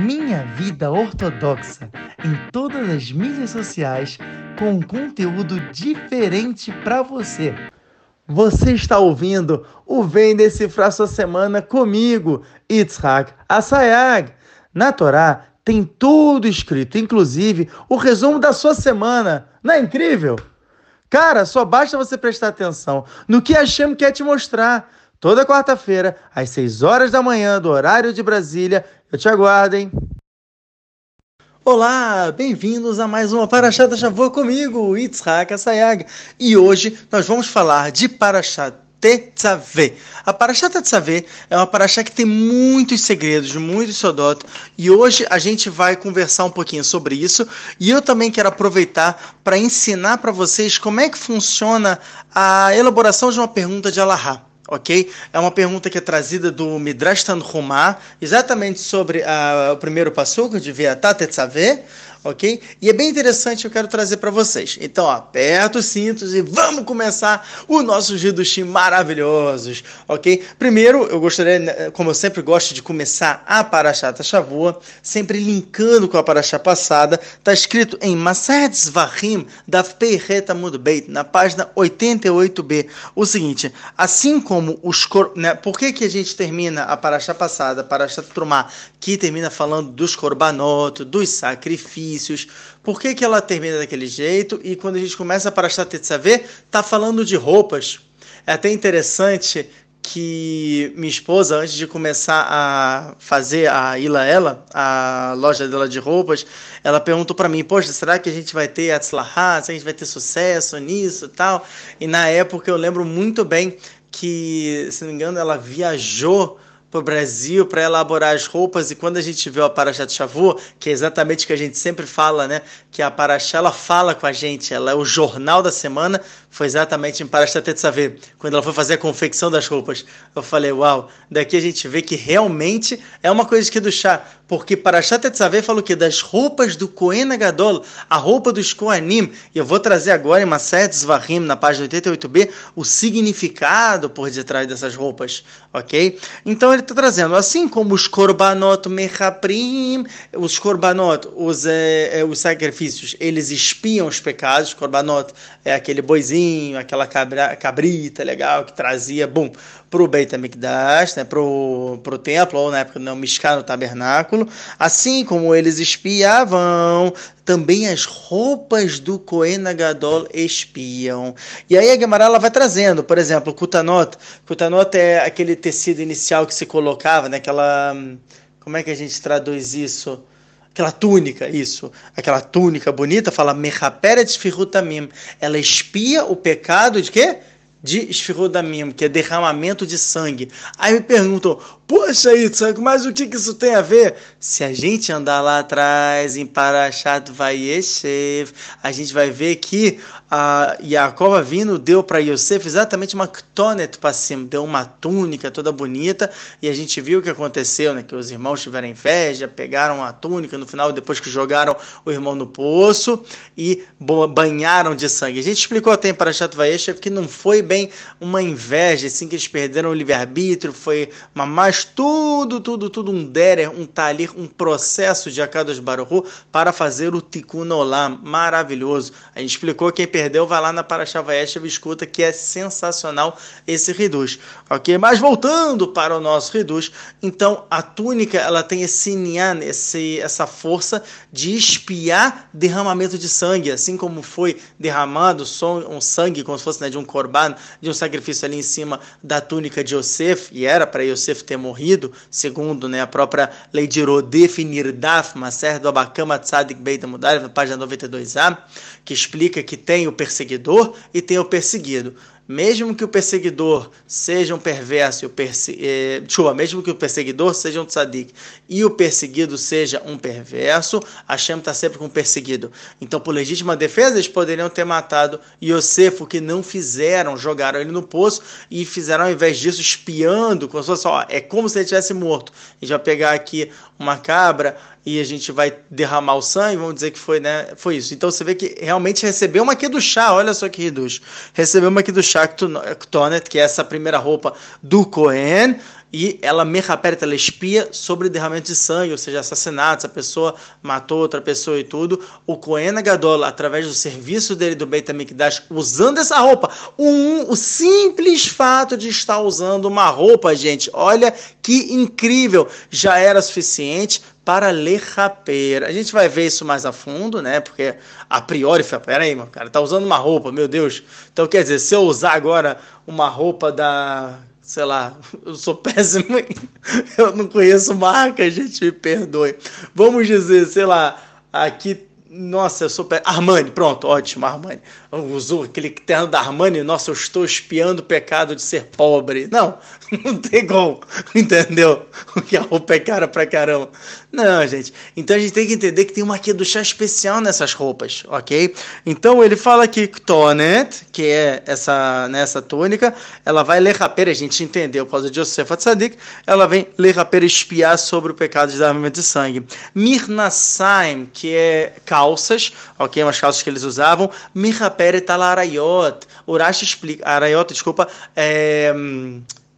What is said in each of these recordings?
Minha Vida Ortodoxa em todas as mídias sociais com um conteúdo diferente para você. Você está ouvindo o Vem Decifrar Sua Semana comigo, Itzhak Asayag. Na Torá tem tudo escrito, inclusive o resumo da sua semana. Não é incrível? Cara, só basta você prestar atenção no que Hashem quer te mostrar. Toda quarta-feira, às 6 horas da manhã, do horário de Brasília. Eu te aguardo, hein? Olá, bem-vindos a mais uma Parashat Shavuot comigo, Yitzhak Asayag. E hoje nós vamos falar de Parashat Tetzaveh. A Parashat Tetzaveh é uma Parashat que tem muitos segredos, muitos sodotos, e hoje a gente vai conversar um pouquinho sobre isso, e eu também quero aproveitar para ensinar para vocês como é que funciona a elaboração de uma pergunta de Allahá ok? É uma pergunta que é trazida do Midrash Tanhumá, exatamente sobre uh, o primeiro passuco de Viatá Tetzaveh, ok? E é bem interessante, eu quero trazer para vocês. Então, aperta os cintos e vamos começar os nossos Hidushim maravilhosos, ok? Primeiro, eu gostaria, né, como eu sempre gosto de começar a Parashat Shavua, sempre linkando com a Parashá passada, está escrito em Masad Zvahim da Peireta Mudbeit, na página 88b, o seguinte, assim como os... Né, por que, que a gente termina a Parashá passada, a Parashat Trumá, que termina falando dos korbanot, dos sacrifícios, benefícios. Por que, que ela termina daquele jeito? E quando a gente começa para a Tetzaveh, tá falando de roupas. É até interessante que minha esposa, antes de começar a fazer a Ila Ela, a loja dela de roupas, ela perguntou para mim, poxa, será que a gente vai ter Atzlahá, se a gente vai ter sucesso nisso e tal? E na época eu lembro muito bem que, se não me engano, ela viajou para o Brasil para elaborar as roupas e quando a gente vê a Parashat Shavu, que é exatamente o que a gente sempre fala, né, que a Parashá ela fala com a gente, ela é o jornal da semana, foi exatamente em Parashat Tetzaveh, quando ela foi fazer a confecção das roupas. Eu falei, uau, daqui a gente vê que realmente é uma coisa que do chá, porque Parashat Tetzaveh fala o quê? Das roupas do Kohen Gadol, a roupa dos Kohanim, e eu vou trazer agora em Maset Zvahim, na página 88b, o significado por detrás dessas roupas, ok? Então ele está trazendo, assim como os korbanot mechaprim, os korbanot, os, é, os sacrifícios, eles espiam os pecados, korbanot é aquele boizinho, aquela cabra, cabrita legal que trazia, bom, para o Beit HaMikdash, né, para o templo, ou na época não, Mishká no tabernáculo, assim como eles espiavam, também as roupas do Kohen Gadol espiam. E aí a Gemara ela vai trazendo, por exemplo, Kutanot. Kutanot é aquele tecido inicial que se colocava, né, aquela... Como é que a gente traduz isso? Aquela túnica, isso, aquela túnica bonita, fala Mechaperet Firutamim. Ela espia o pecado de quê? De Shfirudamim, que é derramamento de sangue. Aí me perguntam, Poxa, Itzhak, mas o que, que isso tem a ver? Se a gente andar lá atrás em Parashat Vayeshev, a gente vai ver que a Yaakov vindo deu para Yosef exatamente uma ktonet para cima, deu uma túnica toda bonita, e a gente viu o que aconteceu, né? Que os irmãos tiveram inveja, pegaram a túnica no final, depois que jogaram o irmão no poço e banharam de sangue. A gente explicou até em Parashat Vayeshev que não foi bem uma inveja, assim que eles perderam o livre-arbítrio, foi uma mais tudo, tudo, tudo um derer, um talir, um processo de Akadosh Baruch para fazer o Tikkun Olam, maravilhoso. A gente explicou, quem perdeu vai lá na Parashavaeshev e escuta que é sensacional esse Reduz, ok? Mas voltando para o nosso Reduz, então a túnica ela tem esse nian, esse, essa força de espiar derramamento de sangue, assim como foi derramado um sangue, como se fosse né, de um korban, de um sacrifício ali em cima da túnica de Yosef, e era para Yosef ter morrido, segundo né, a própria lei de Rodef Nirdaf, Maser do Abakama Tzadik Beit Mudar, página 92a, que explica que tem o perseguidor e tem o perseguido mesmo que o perseguidor seja um perverso, o perse eh, mesmo que o perseguidor seja um tzadik e o perseguido seja um perverso, Hashem está sempre com o perseguido. Então, por legítima defesa, eles poderiam ter matado Yosef, o que não fizeram, jogaram ele no poço e fizeram, ao invés disso, espiando, como se fosse, ó, é como se ele tivesse morto. A gente vai pegar aqui uma cabra e a gente vai derramar o sangue, vamos dizer que foi, né? Foi isso. Então você vê que realmente recebeu uma aqui do chá, olha só que reduz. Recebeu uma aqui do chá que é essa primeira roupa do Cohen, e ela merraperet, ela espia sobre derramamento de sangue, ou seja, assassinatos, a pessoa matou outra pessoa e tudo. O Cohen Gadol, através do serviço dele do Beit HaMikdash, usando essa roupa, um, o simples fato de estar usando uma roupa, gente, olha que incrível, já era suficiente para ler raper. A gente vai ver isso mais a fundo, né? Porque a priori, peraí, mano, cara, tá usando uma roupa, meu Deus. Então quer dizer, se eu usar agora uma roupa da sei lá, eu sou péssimo, eu não conheço marca, gente, me perdoe. Vamos dizer, sei lá, aqui nossa, eu sou. Armani, pronto, ótimo, Armani. Usou aquele terno da Armani, nossa, eu estou espiando o pecado de ser pobre. Não, não tem como, entendeu? Porque a roupa é cara pra caramba. Não, gente. Então a gente tem que entender que tem uma aqui do chá especial nessas roupas, ok? Então ele fala que Tonet, que é essa, nessa túnica, ela vai ler rapeira, a gente entendeu por causa de Yosef Tzadik, ela vem ler rapeira espiar sobre o pecado de derramamento de sangue. Mirnasaim, que é calças, ok? Umas calças que eles usavam. Mirrapere talarayot. Urash explica. Arayot, desculpa. É,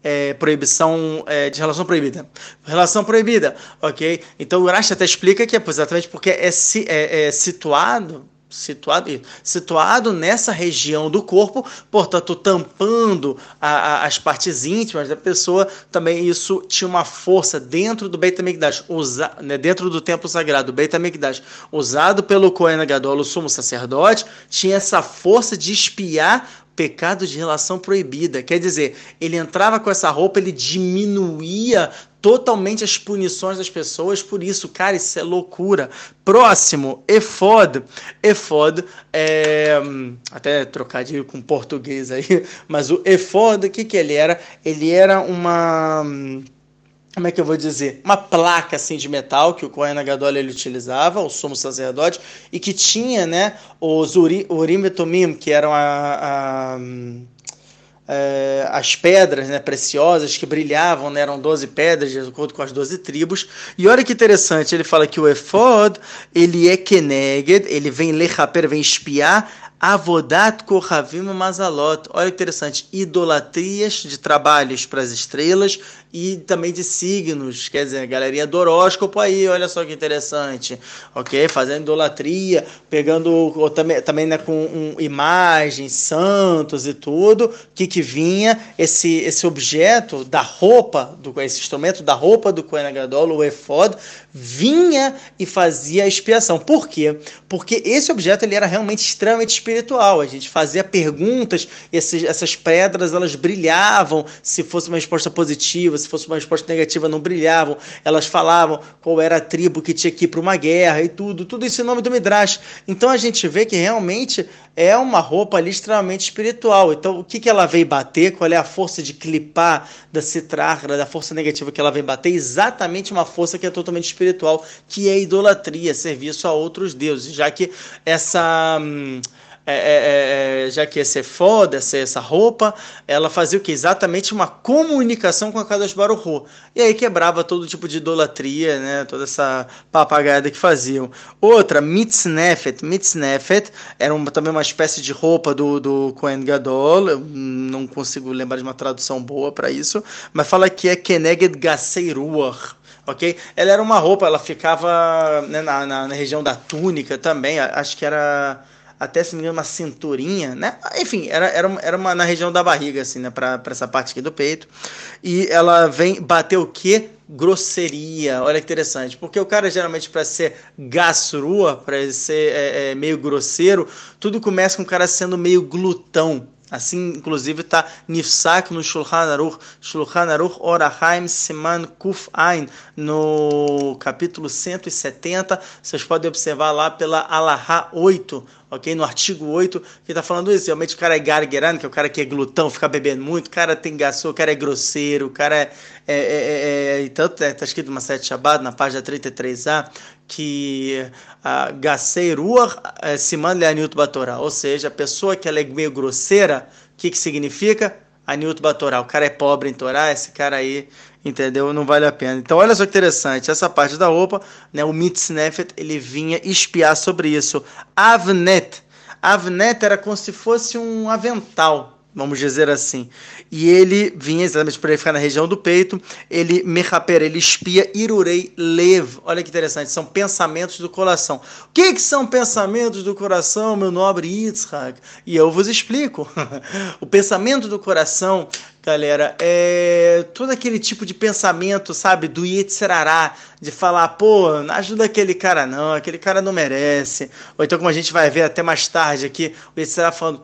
é, proibição é, de relação proibida. Relação proibida, ok? Então o Urash até explica que é exatamente porque é, é, é situado situado, situado nessa região do corpo, portanto, tampando a, a, as partes íntimas da pessoa, também isso tinha uma força dentro do Beit HaMikdash, usa, né, dentro do templo sagrado, Beit HaMikdash, usado pelo Kohen Gadol, o sumo sacerdote, tinha essa força de espiar pecado de relação proibida. Quer dizer, ele entrava com essa roupa, ele diminuía totalmente as punições das pessoas por isso. Cara, isso é loucura. Próximo, efod. Efod é. Até trocadilho com português aí, mas o efod, o que, que ele era? Ele era uma como é que eu vou dizer, uma placa assim de metal que o Kohen Gadol ele utilizava, o sumo sacerdote, e que tinha, né, os uri, urim e tumim, que eram a, a, a, é, as pedras, né, preciosas que brilhavam, né, eram 12 pedras de acordo com as 12 tribos. E olha que interessante, ele fala que o efod, ele é keneged, ele vem lechaper, vem espiar Avodat Kohavim Mazalot. Olha que interessante. Idolatrias de trabalhos para as estrelas e também de signos. Quer dizer, a galerinha do horóscopo aí, olha só que interessante. Ok? Fazendo idolatria, pegando também, também né, com um, imagens, santos e tudo. Que, que vinha? Esse, esse objeto da roupa, do, esse instrumento da roupa do Kohen Gadol, o Efod, vinha e fazia a expiação. Por quê? Porque esse objeto ele era realmente extremamente espiritual. A gente fazia perguntas, esses, essas pedras elas brilhavam se fosse uma resposta positiva, se fosse uma resposta negativa não brilhavam. Elas falavam qual era a tribo que tinha que ir para uma guerra e tudo, tudo isso em nome do Midrash. Então a gente vê que realmente é uma roupa ali extremamente espiritual. Então o que, que ela veio bater? Qual é a força de clipar da citrahra, da força negativa que ela vem bater? Exatamente uma força que é totalmente espiritual, que é idolatria, serviço a outros deuses, já que essa hum, é, é, é, já que esse foda, essa, essa roupa, ela fazia o que? Exatamente uma comunicação com a Kadosh Baruch E aí quebrava todo tipo de idolatria, né? toda essa papagaiada que faziam. Outra, mitznefet. Mitznefet era uma, também uma espécie de roupa do, do Kohen Gadol. Eu não consigo lembrar de uma tradução boa para isso, mas fala que é Keneged Gaseiruach ok? Ela era uma roupa, ela ficava né, na, na, na, região da túnica também, acho que era até se me engano, uma cinturinha, né? Enfim, era, era, era uma na região da barriga, assim, né? Pra, pra essa parte aqui do peito. E ela vem bater o quê? Grosseria. Olha que interessante. Porque o cara, geralmente, para ser gasrua, para ser é, é, meio grosseiro, tudo começa com o cara sendo meio glutão. Assim, inclusive, está Nifsak no Shulchan Aruch, Shulchan Aruch Orahaim Siman Kuf Ein, no capítulo 170. Vocês podem observar lá pela Alaha 8, ok? No artigo 8, que está falando isso. Realmente o cara é gargueirano, que é o cara que é glutão, fica bebendo muito, o cara tem gasto, o cara é grosseiro, o cara é. é, é, é, é tanto está escrito uma sete Shabbat, na página 33a, que a Gaseirur é, Siman Leaniut Batorá, ou seja, a pessoa que ela é meio grosseira, o que, que significa? Aniut Batorá, o cara é pobre em Torá, esse cara aí, entendeu? Não vale a pena. Então, olha só que interessante, essa parte da roupa, né, o Mitznefet, ele vinha espiar sobre isso. Avnet, Avnet era como se fosse um avental, vamos dizer assim. E ele vinha exatamente para ele ficar na região do peito, ele mechaper, ele espia irurei lev. Olha que interessante, são pensamentos do coração. O que, que são pensamentos do coração, meu nobre Yitzhak? E eu vos explico. o pensamento do coração, galera, é todo aquele tipo de pensamento, sabe, do Yitzhará, de falar, pô, não ajuda aquele cara não, aquele cara não merece. Ou então, como a gente vai ver até mais tarde aqui, o Yitzhará falando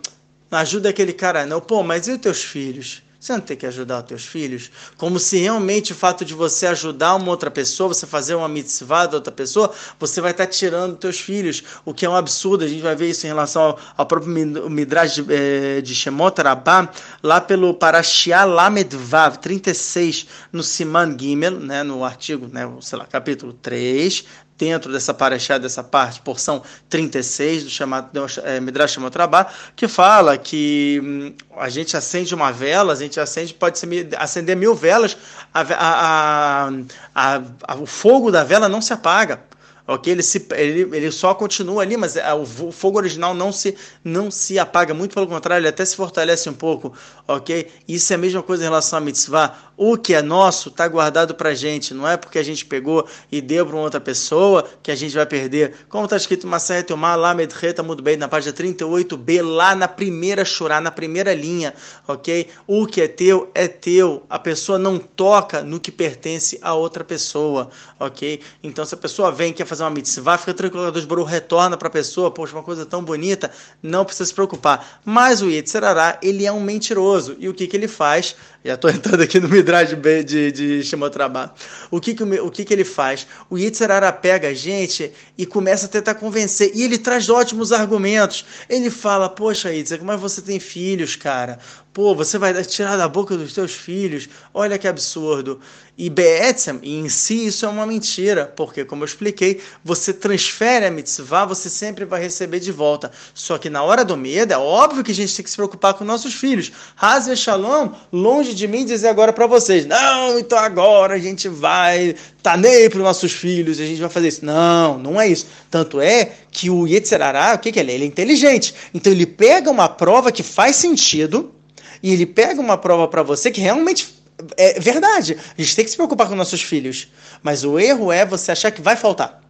não ajuda aquele cara, não. Pô, mas e os teus filhos? Você não tem que ajudar os teus filhos? Como se realmente o fato de você ajudar uma outra pessoa, você fazer uma mitzvah da outra pessoa, você vai estar tirando os teus filhos, o que é um absurdo. A gente vai ver isso em relação ao, ao próprio Midrash de, eh, de Shemot Rabbah, lá pelo Parashia Lamedvav 36, no Siman Gimel, né, no artigo, né, sei lá, capítulo 3, dentro dessa paraxá, dessa parte, porção 36 do chamado é, Midrash Shamotrabá, que fala que hum, a gente acende uma vela, a gente acende, pode ser, acender mil velas, a, a, a, o fogo da vela não se apaga ok? Ele, se, ele, ele só continua ali, mas é, o fogo original não se, não se apaga, muito pelo contrário, ele até se fortalece um pouco, ok? Isso é a mesma coisa em relação a mitzvah. O que é nosso está guardado para gente, não é porque a gente pegou e deu para outra pessoa que a gente vai perder. Como está escrito Maseret Yomar, lá Medreta, muito bem, na página 38b, lá na primeira chorá, na primeira linha, ok? O que é teu é teu, a pessoa não toca no que pertence a outra pessoa, ok? Então, se a pessoa vem quer fazer uma mitzvah, fica tranquilo, Deus Baruch retorna para a pessoa, poxa, uma coisa tão bonita, não precisa se preocupar. Mas o Yetzirará, ele é um mentiroso. E o que, que ele faz? Já estou entrando aqui no Midrash B de, de Shemotrabá. O, que, que, o que, que ele faz? O Yetzirará pega a gente e começa a tentar convencer. E ele traz ótimos argumentos. Ele fala, poxa, Yitzhak, mas você tem filhos, cara. Pô, você vai tirar da boca dos teus filhos. Olha que absurdo. E Be'etzem, em si, isso é uma mentira, porque, como eu expliquei, você transfere a mitzvah, você sempre vai receber de volta. Só que na hora do medo, é óbvio que a gente tem que se preocupar com nossos filhos. Haz Shalom, longe de mim dizer agora para vocês, não, então agora a gente vai tá nem para os nossos filhos, a gente vai fazer isso. Não, não é isso. Tanto é que o Yetzirará, o que, que ele é? Ele é inteligente. Então ele pega uma prova que faz sentido, e ele pega uma prova para você que realmente é verdade. A gente tem que se preocupar com nossos filhos. Mas o erro é você achar que vai faltar.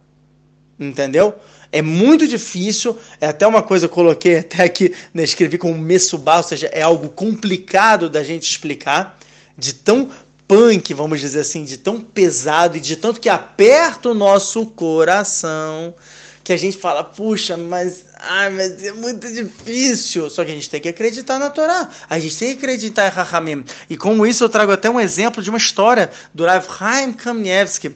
Entendeu? É muito difícil, é até uma coisa eu coloquei até aqui, né, escrevi com messubá, ou seja, é algo complicado da gente explicar, de tão punk, vamos dizer assim, de tão pesado e de tanto que aperta o nosso coração, que a gente fala, puxa, mas, ai, mas é muito difícil. Só que a gente tem que acreditar na Torá. A gente tem que acreditar em Rahamim. E com isso eu trago até um exemplo de uma história do Rav Chaim Kamievski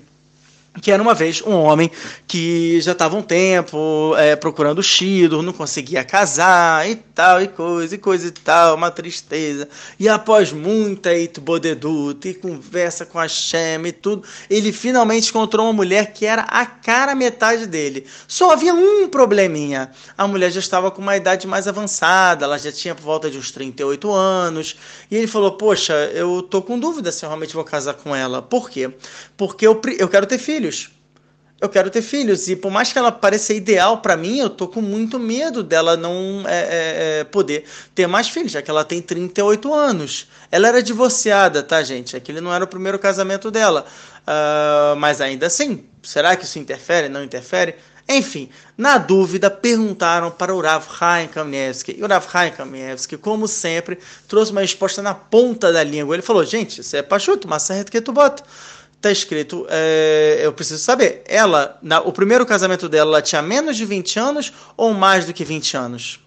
que era uma vez um homem que já estava um tempo é, procurando Shido, não conseguia casar e tal, e coisa, e coisa e tal, uma tristeza. E após muita itbodeduta e conversa com a Shem e tudo, ele finalmente encontrou uma mulher que era a cara metade dele. Só havia um probleminha. A mulher já estava com uma idade mais avançada, ela já tinha por volta de uns 38 anos, e ele falou, poxa, eu tô com dúvida se eu realmente vou casar com ela. Por quê? Porque eu, eu quero ter filho filhos. Eu quero ter filhos. E por mais que ela pareça ideal para mim, eu tô com muito medo dela não é, é, é, poder ter mais filhos, já que ela tem 38 anos. Ela era divorciada, tá, gente? Aquele não era o primeiro casamento dela. Uh, mas ainda assim, será que isso interfere? Não interfere? Enfim, na dúvida, perguntaram para o Rav Chaim Kamievski. E o Rav Chaim como sempre, trouxe uma resposta na ponta da língua. Ele falou, gente, isso é pachuto, mas é que tu bota tá escrito, é, eu preciso saber, ela, na, o primeiro casamento dela, ela tinha menos de 20 anos ou mais do que 20 anos?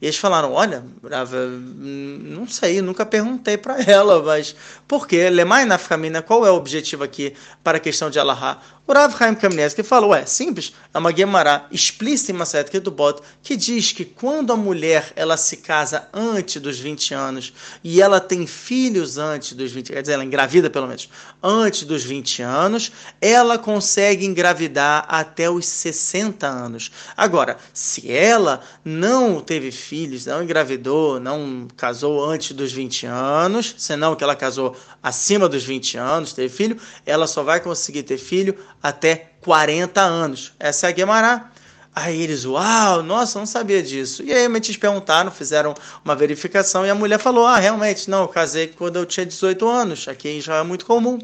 E eles falaram: Olha, Brava, não sei, nunca perguntei para ela, mas por quê? Lemai na família, qual é o objetivo aqui para a questão de Allahá? O Rav Chaim Kamenetsky falou: É simples, é uma Gemara explícita em Maset Ketubot que diz que quando a mulher ela se casa antes dos 20 anos e ela tem filhos antes dos 20, quer dizer, ela engravida pelo menos antes dos 20 anos, ela consegue engravidar até os 60 anos. Agora, se ela não teve filhos, não engravidou, não casou antes dos 20 anos, senão que ela casou acima dos 20 anos, teve filho, ela só vai conseguir ter filho até 40 anos. Essa é a Guemará. Aí eles, uau, nossa, não sabia disso. E aí eles perguntaram, fizeram uma verificação e a mulher falou: ah, realmente, não, eu casei quando eu tinha 18 anos, aqui já é muito comum.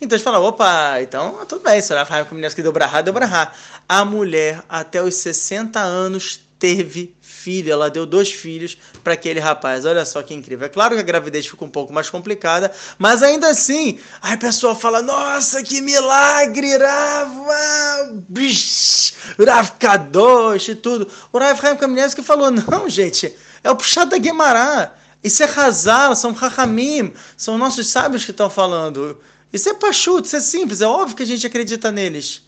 Então eles falaram: opa, então tudo bem, se ela com meninas que deu brahá, deu brahá. A mulher, até os 60 anos, teve filho, ela deu dois filhos para aquele rapaz. Olha só que incrível. É claro que a gravidez fica um pouco mais complicada, mas ainda assim, aí a pessoa fala: Nossa, que milagre! Rava! Rav Kadosh e tudo. O Rav Chaim Kamenetsky falou: Não, gente, é o puxado da Guemará. Isso é Hazar, são Rahamim, são nossos sábios que estão falando. Isso é pachuto, isso é simples, é óbvio que a gente acredita neles.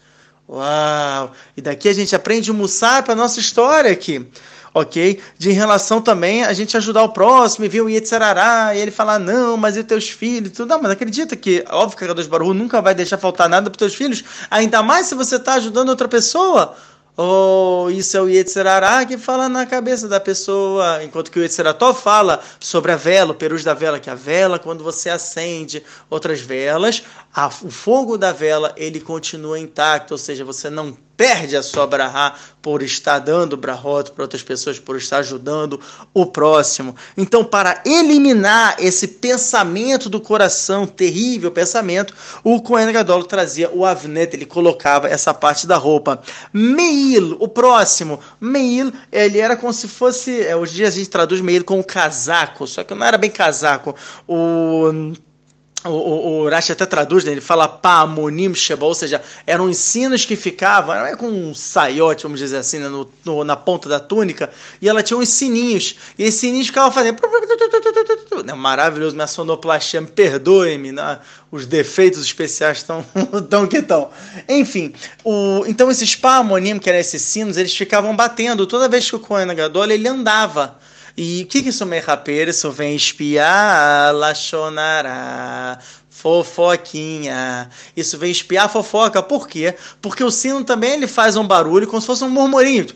Uau! E daqui a gente aprende o Mussar para nossa história aqui ok? De em relação também a gente ajudar o próximo e ver o Yetzerará, e ele falar, não, mas e teus filhos? Tudo, não, mas acredita que, óbvio que a Kadosh Baruch nunca vai deixar faltar nada para teus filhos, ainda mais se você está ajudando outra pessoa. Ou oh, isso é o Yetzirará que fala na cabeça da pessoa, enquanto que o Yetzirató fala sobre a vela, o perus da vela, que a vela, quando você acende outras velas, a, o fogo da vela ele continua intacto, ou seja, você não perde a sua brahá por estar dando brahot para outras pessoas, por estar ajudando o próximo. Então, para eliminar esse pensamento do coração, terrível pensamento, o Kohen Gadol trazia o avnet, ele colocava essa parte da roupa. Meil, o próximo, Meil, ele era como se fosse, é, hoje em dia a gente traduz Meil como casaco, só que não era bem casaco. O o, o, o Rashi até traduz, né? ele fala Pamonim Sheba, ou seja, eram ensinos que ficavam, não é com um saiote, vamos dizer assim, né? no, no, na ponta da túnica, e ela tinha uns sininhos, e esses sininhos ficavam fazendo. Maravilhoso, minha sonoplastia, me perdoe-me, né? os defeitos especiais estão tão que estão. Enfim, o, então esses Pamonim, que eram esses sinos, eles ficavam batendo toda vez que o Kohen Gadol ele andava. E o que, que isso me rapera? Isso vem espiar, lachonará, fofoquinha. Isso vem espiar fofoca. Por quê? Porque o sino também ele faz um barulho como se fosse um murmurinho.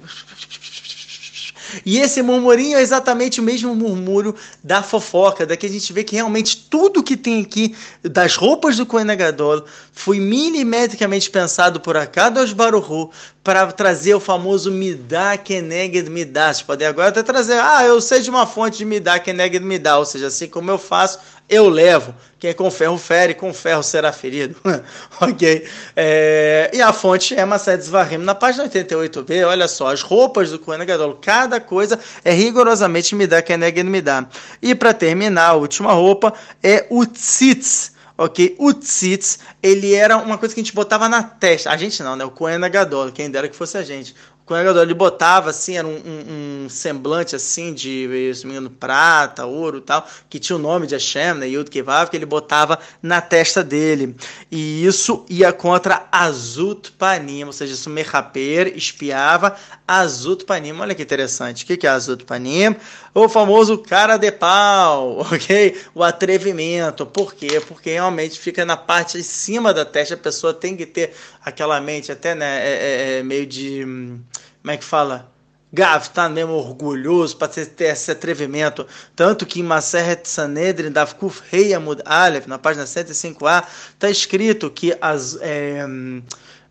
E esse murmurinho é exatamente o mesmo murmúrio da fofoca, daqui a gente vê que realmente tudo que tem aqui das roupas do Kohen Gadol foi milimetricamente pensado por Akadosh Baruchu para trazer o famoso Midah Keneged Midah. Vocês podem agora até trazer, ah, eu sei de uma fonte de Midah Keneged Midah, ou seja, assim como eu faço, eu levo. Quem é com ferro fere, com ferro será ferido. ok? É, e a fonte é Masedes Varrim. Na página 88b, olha só, as roupas do Kohen Gadol, cada coisa é rigorosamente Midah Keneged Midah. E para terminar, a última roupa é o Tzitz ok? O tzitz, ele era uma coisa que a gente botava na testa. A gente não, né? O Kohen Gadol, quem dera que fosse a gente. O Kohen ele botava assim, era um, um, um, semblante assim de, se prata, ouro e tal, que tinha o nome de Hashem, né, Yud Kevav, que ele botava na testa dele. E isso ia contra Azut Panim, ou seja, isso Mechaper espiava Azut Panim. Olha que interessante. O que é Azut Panim? O famoso cara de pau, ok? O atrevimento. Por quê? Porque realmente fica na parte de cima da testa, a pessoa tem que ter aquela mente até, né, é, é, é meio de hum, como é que fala? Gav tá mesmo orgulhoso para ter, ter, esse atrevimento. Tanto que em Maseret Sanedrin, da Kuf Rei Amud Aleph, na página 105a, está escrito que as. É,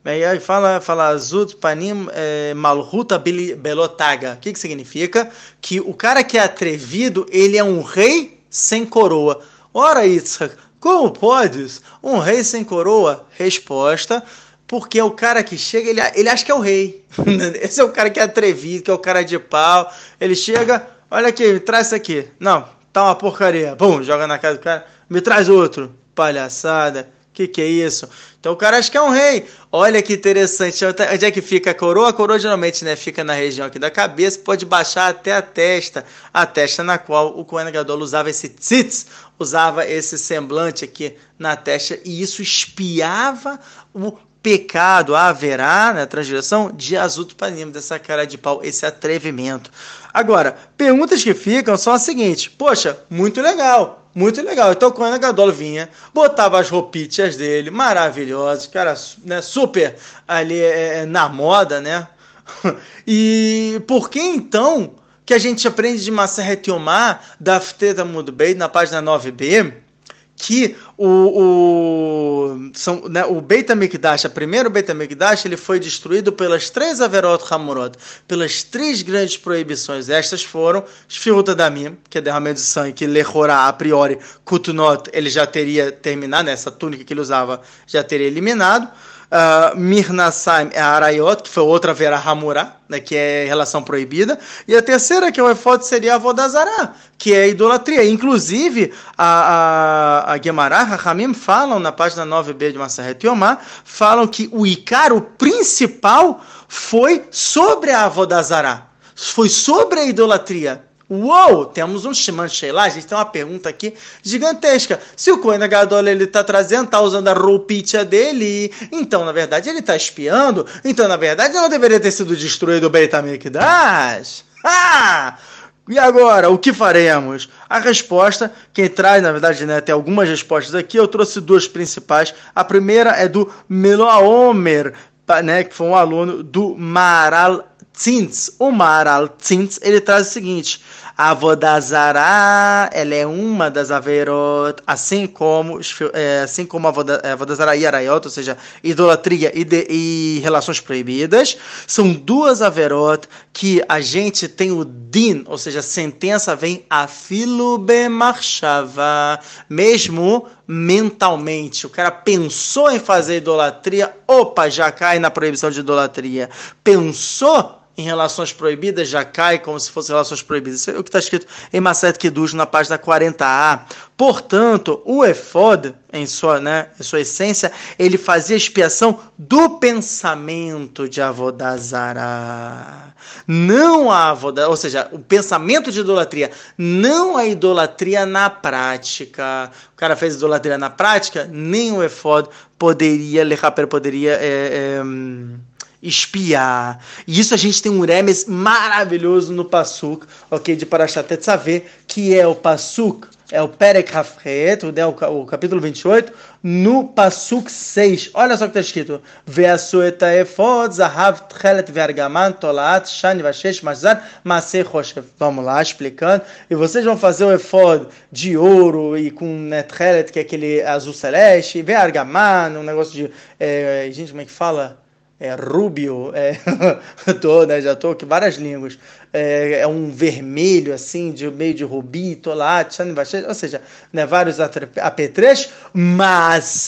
aí fala, fala Azut Panim é, Malhuta Belotaga. O que, que significa? Que o cara que é atrevido, ele é um rei sem coroa. Ora, Yitzhak, como podes? Um rei sem coroa? Resposta porque é o cara que chega, ele, ele acha que é o rei. Esse é o cara que é atrevido, que é o cara de pau. Ele chega, olha aqui, me traz isso aqui. Não, tá uma porcaria. Bum, joga na cara do cara. Me traz outro. Palhaçada. Que que é isso? Então o cara acha que é um rei. Olha que interessante. Onde é que fica a coroa? A coroa geralmente né, fica na região aqui da cabeça, pode baixar até a testa. A testa na qual o Kohen Gadol usava esse tzitz, usava esse semblante aqui na testa, e isso espiava o pecado haverá na né, transgressão de azuto panim, dessa cara de pau, esse atrevimento. Agora, perguntas que ficam são as seguintes: poxa, muito legal, muito legal. Então, quando a Gadol vinha, botava as roupinhas dele, maravilhosas, cara, né, super ali é, é na moda, né? e por que então que a gente aprende de Maseret Yomar, da Fteda Mudbeit, na página 9b, que o, o, são, né, o Beit HaMikdash, a primeiro Beit HaMikdash, ele foi destruído pelas três Averot Hamurot, pelas três grandes proibições. Estas foram Shfirut Damim, que é derramamento de sangue, que Lechorá, a priori, Kutunot, ele já teria terminado, né, essa túnica que ele usava já teria eliminado. Uh, Mirnasaim é a Arayot, que foi outra Vera Hamura, né, que é relação proibida. E a terceira, que é o Efod, seria a Vodazara, que é idolatria. Inclusive, a, a, a Gemara, Rahamim falam, na página 9b de Masahet Yomar, falam que o Icar, o principal, foi sobre a Vodazara. Foi sobre a idolatria. Uou, temos um Shiman Sheila, a gente tem uma pergunta aqui gigantesca. Se o Kohen Gadol ele tá trazendo, tá usando a roupinha dele, então na verdade ele tá espiando, então na verdade não deveria ter sido destruído o Beit HaMikdash. Ah! E agora, o que faremos? A resposta, quem traz, na verdade, né, tem algumas respostas aqui, eu trouxe duas principais. A primeira é do Meloaomer, né, que foi um aluno do Maral Tzintz, o Maral Tzintz, ele traz o seguinte: a Vodazara, ela é uma das Averot, assim como, é, assim como a Vodazara e Arayot, ou seja, idolatria e, de, e, relações proibidas, são duas Averot que a gente tem o Din, ou seja, a sentença vem a Filubemarchava, mesmo mentalmente. O cara pensou em fazer idolatria, opa, já cai na proibição de idolatria. Pensou em relações proibidas já cai como se fossem relações proibidas. Isso é o que está escrito em Maset Kiddush na página 40a. Portanto, o Efod, em sua, né, em sua essência, ele fazia expiação do pensamento de Avodazara. Não a Avodazara, ou seja, o pensamento de idolatria, não a idolatria na prática. O cara fez idolatria na prática, nem o Efod poderia, Lechaper poderia... É, é, espiar. E isso a gente tem um remes maravilhoso no Passuk, ok, de Parashat Tetzaveh, que é o Passuk, é o Perek Hafret, o, capítulo 28, no Passuk 6. Olha só o que está escrito. Ve'asu et efod zahav tchelet ve'argaman tolat shani vashesh mazar maseh choshev. Vamos lá, explicando. E vocês vão fazer o efod de ouro e com né, tchelet, que é aquele azul celeste, ve'argaman, um negócio de... É, gente, como é que fala? É rubio, é, tô, né, já tô com várias línguas, é, é, um vermelho assim, de meio de rubi, tolate, ou seja, né, vários apetrechos, mas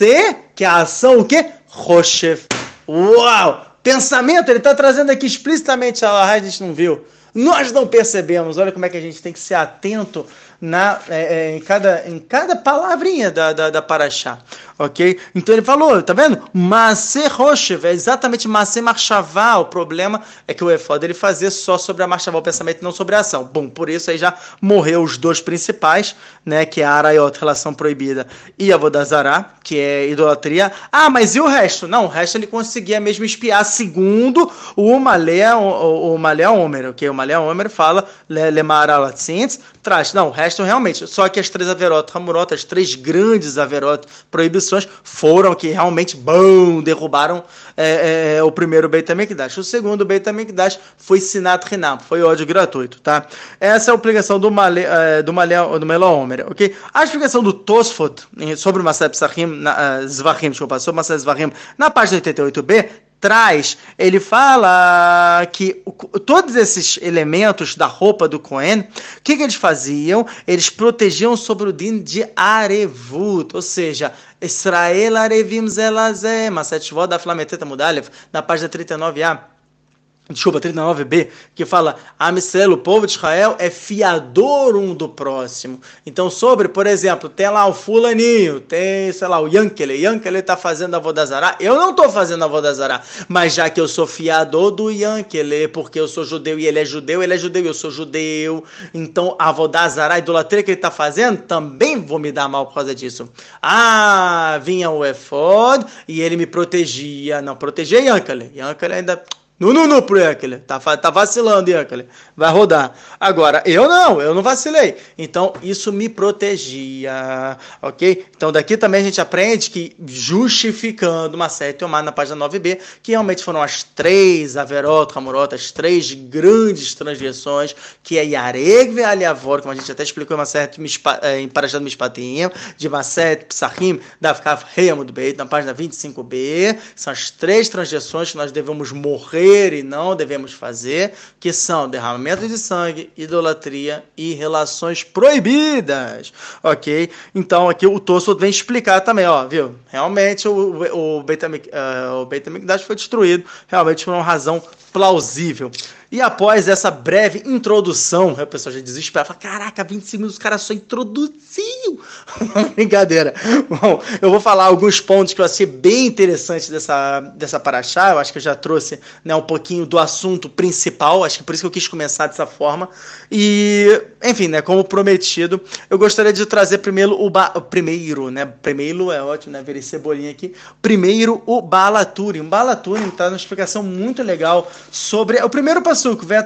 que a ação o quê? Rochef. Uau! Pensamento, ele está trazendo aqui explicitamente a gente não viu. Nós não percebemos, olha como é que a gente tem que ser atento na, é, é, em, cada, em cada palavrinha da, da, da Paraxá. Ok? Então ele falou, tá vendo? Masé Roshev, é exatamente Masé Marchavá. O problema é que o Efod ele fazia só sobre a Marchavá, o pensamento, não sobre a ação. Bom, por isso aí já morreu os dois principais, né? Que é a Arayot, relação proibida, e a Vodazará, que é idolatria. Ah, mas e o resto? Não, o resto ele conseguia mesmo espiar, segundo o Malé, o, o Malé Omer, ok? O Malé Omer fala, Lemar Alatzintz, traz. Não, o resto realmente. Só que as três Averot Hamurot, as três grandes Averot proibições, foram que realmente bom, derrubaram é, é, o primeiro Beit HaMikdash. O segundo Beit HaMikdash foi Sinat Rinam, foi ódio gratuito, tá? Essa é a explicação do Malé, é, do Malé, do Melohomer, ok? A explicação do Tosfot sobre o Masai Psachim, na, uh, Zvachim, desculpa, sobre o Masai Zvachim, na página 88b, traz, ele fala que todos esses elementos da roupa do Cohen, o que, que, eles faziam? Eles protegiam sobre o din de Arevut, ou seja, Israel Arevim Zelazé, Maset Shvod da Flameteta Mudalev, na página 39a desculpa, 39b, que fala Amisrael, o povo de Israel, é fiador um do próximo. Então, sobre, por exemplo, tem lá o fulaninho, tem, sei lá, o Yankele, Yankele está fazendo a Vodazará, eu não estou fazendo a Vodazará, mas já que eu sou fiador do Yankele, porque eu sou judeu e ele é judeu, ele é judeu e eu sou judeu, então a Vodazará, a idolatria que ele está fazendo, também vou me dar mal por causa disso. Ah, vinha o Efod e ele me protegia, não protegia Yankele, Yankele ainda No, no, no pro Ekele. Tá, tá vacilando, Ekele. Vai rodar. Agora, eu não, eu não vacilei. Então, isso me protegia, ok? Então, daqui também a gente aprende que, justificando uma série tomada na página 9b, que realmente foram as três Averot, Hamurot, as três grandes transgressões, que é Yareg ve Aliavor, como a gente até explicou em série eh, em Parashat Mishpatim, de Maset, Psachim, da Kav Reamud Beit, na página 25b, são as três transgressões que nós devemos morrer e não devemos fazer, que são derramamento de sangue, idolatria e relações proibidas, ok? Então aqui o Tosso vem explicar também, ó, viu? Realmente o, o Beit uh, foi destruído, realmente por uma razão plausível. E após essa breve introdução, a pessoa já desespera, fala: Caraca, 20 segundos, o cara só introduziu. Brincadeira. Bom, eu vou falar alguns pontos que eu achei bem interessantes dessa, dessa paraxá. Eu acho que eu já trouxe né, um pouquinho do assunto principal, acho que por isso que eu quis começar dessa forma. E, enfim, né, como prometido, eu gostaria de trazer primeiro o, ba... primeiro, né? Primeiro é ótimo, né? Ver cebolinha aqui. Primeiro, o Balaturim. Balaturim tá numa explicação muito legal sobre é o primeiro passuco. Israel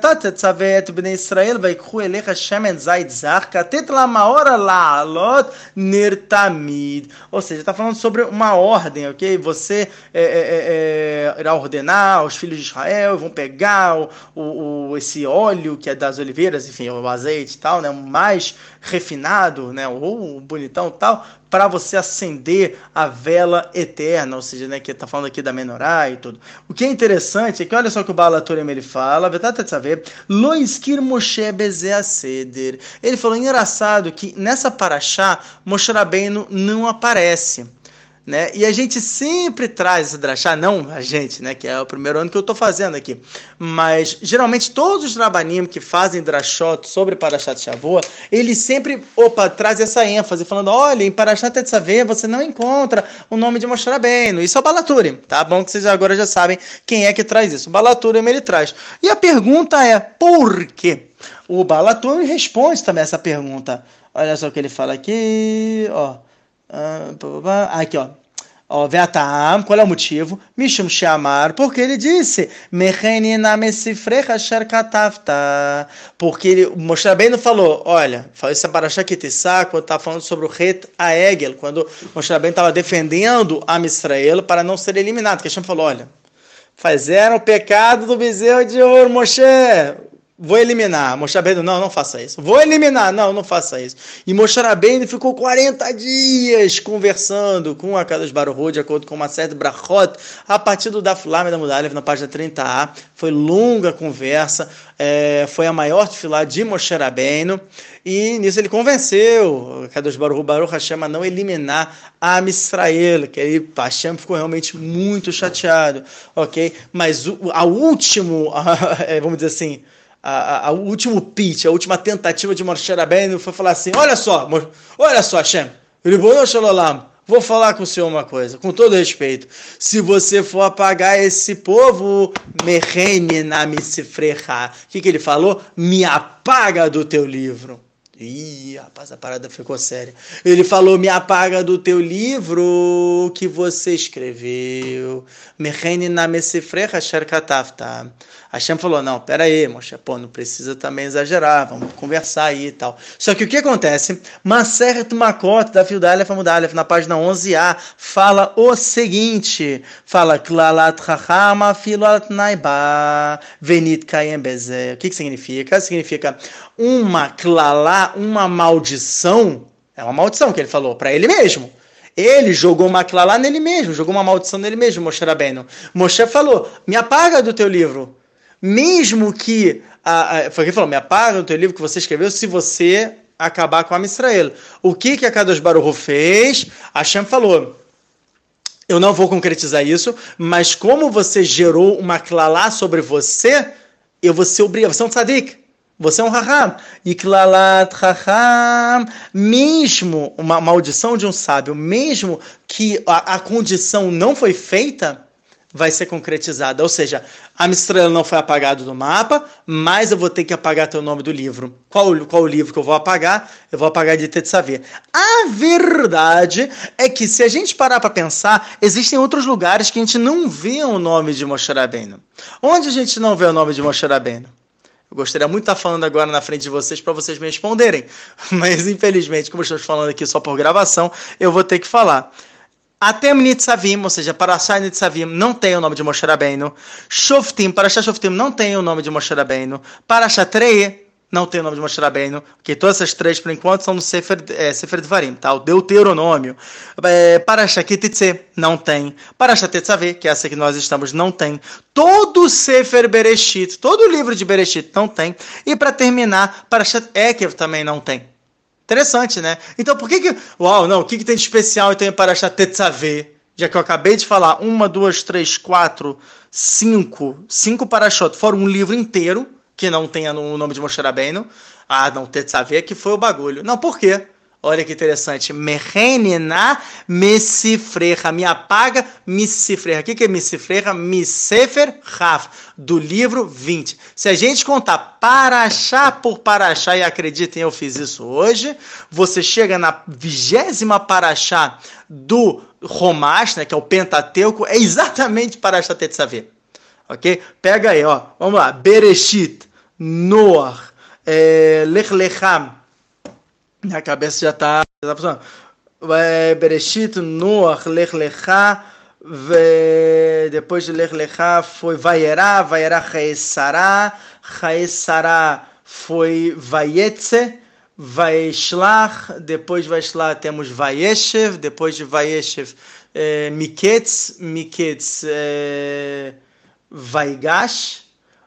nirtamid. Ou seja, está falando sobre uma ordem, ok? Você é, é, é, é irá ordenar aos filhos de Israel, vão pegar o, o, esse óleo que é das oliveiras, enfim, o azeite e tal, né? mais refinado, né? Ou bonitão tal, para você acender a vela eterna, ou seja, né, que está falando aqui da menorá e tudo. O que é interessante é que olha só que o Balaturem ele fala, Lo iskir Moshe Ele falou engraçado que nessa paraxá Moshe Rabbeinu não aparece. Né? E a gente sempre traz esse drachá, não a gente, né? Que é o primeiro ano que eu estou fazendo aqui. Mas geralmente todos os rabanim que fazem drachot sobre Parashat Shavua, eles sempre, opa, traz essa ênfase, falando: olha, em Parashat Tetzaveh você não encontra o nome de Moshe Rabbeinu. Isso é o Balaturim, tá bom? Que vocês agora já sabem quem é que traz isso. O Balaturim ele traz. E a pergunta é: por quê? O Balaturim responde também essa pergunta. Olha só o que ele fala aqui, ó. Ah, aqui, ó. Ó, Veatam, qual é o motivo? Mishum Sheamar, porque ele disse, porque ele, Moshe Rabbeinu falou, olha, falou isso para Shakitissá, quando está falando sobre o Het Aegel, quando Moshe Rabbeinu estava defendendo a Israel para não ser eliminado, que Hashem falou, olha, fizeram o pecado do bezerro de ouro, Moshe, Vou eliminar. Moshe não, não faça isso. Vou eliminar, não, não faça isso. E Moshe ficou 40 dias conversando com a Kadosh Baruch de acordo com uma de brachot, a partir do Daf Lamed Mudalev, na página 30a. Foi longa conversa, é, foi a maior tefilá de Moshe e nisso ele convenceu a Kadosh Baruch, Baruch Hashem a não eliminar a Misrael, que aí Hashem ficou realmente muito chateado, ok? Mas o a último, é, vamos dizer assim, a, a, último pitch, a última tentativa de Moshe Rabbeinu foi falar assim, olha só, olha só, Hashem, vou falar com o senhor uma coisa, com todo respeito, se você for apagar esse povo, o que, que ele falou? Me apaga do teu livro. Ih, rapaz, a parada ficou séria. Ele falou: Me apaga do teu livro que você escreveu. Mechene na mesifrecha sherkatafta. Hashem falou: Não, pera aí, Moshe, pô, não precisa também exagerar, vamos conversar aí e tal. Só que o que acontece? Maseret Makot, da Fildalef Amudalef, na página 11a, fala o seguinte: fala, Klalat Chachama Filat Naiba Venit Kayem O que, que significa? Significa uma klalá, uma maldição, é uma maldição que ele falou para ele mesmo. Ele jogou uma klalá nele mesmo, jogou uma maldição nele mesmo, Moshe Rabbeinu. Moshe falou, me apaga do teu livro. Mesmo que, a, a, foi o que ele falou, me apaga do teu livro que você escreveu se você acabar com a Israel. O que que a Kadosh Baruch fez? Hashem falou, eu não vou concretizar isso, mas como você gerou uma klalá sobre você, eu vou ser obrigado, você é um tzadik, você é um raham. E klalat raham, mesmo uma maldição de um sábio, mesmo que a, a condição não foi feita, vai ser concretizada. Ou seja, a estrela não foi apagada do mapa, mas eu vou ter que apagar teu nome do livro. Qual, qual o livro que eu vou apagar? Eu vou apagar de Tetsavé. A verdade é que se a gente parar para pensar, existem outros lugares que a gente não vê o nome de Moshe Rabbeinu. Onde a gente não vê o nome de Moshe Rabbeinu? Eu gostaria muito de estar falando agora na frente de vocês para vocês me responderem, mas infelizmente, como estamos falando aqui só por gravação, eu vou ter que falar. Até Nitzavim, ou seja, Parashá Nitzavim, não tem o nome de Moshe Rabbeinu. Shoftim, Parashá Shoftim não tem o nome de Moshe Rabbeinu. Parashá Trei não tem o nome de Moshe Rabbeinu. Okay? Todas essas três, por enquanto, são no Sefer, é, Sefer Dvarim, tá? O Deuteronômio. É, Parashá Kititze, não tem. Parashá Tetzaveh, que é essa que nós estamos, não tem. Todo o Sefer Bereshit, todo o livro de Bereshit não tem. E para terminar, Parashá Ekev também não tem. Interessante, né? Então por que que... Uau, não, o que, que tem de especial então em Parashat Tetzaveh? Já que eu acabei de falar, uma, duas, três, quatro, cinco, cinco Parashot, fora um livro inteiro, que não tenha o nome de Moshe Rabbeinu. Ah, não, Tetzaveh que foi o bagulho. Não, por quê? Olha que interessante. Merenina Messifreja. Me apaga Messifreja. O que, que é Messifreja? Missefer Raf. Do livro 20. Se a gente contar paraxá por paraxá, e acreditem, eu fiz isso hoje, você chega na vigésima paraxá do Romash, né, que é o Pentateuco, é exatamente paraxá Tetzaveh. Ok? Pega aí, ó. Vamos lá. Bereshit, Noah, é, Lech Minha cabeça já está tá funcionando. Bereshit, Noach, Lech Lechá, depois de Lech Lechá foi Vayerá, Vayerá Chaesará, Chaesará foi Vayetze, Vaishlach, depois de Vaishlach temos Vayeshev, depois de Vayeshev eh, Miketz, Miketz eh, Vaigash,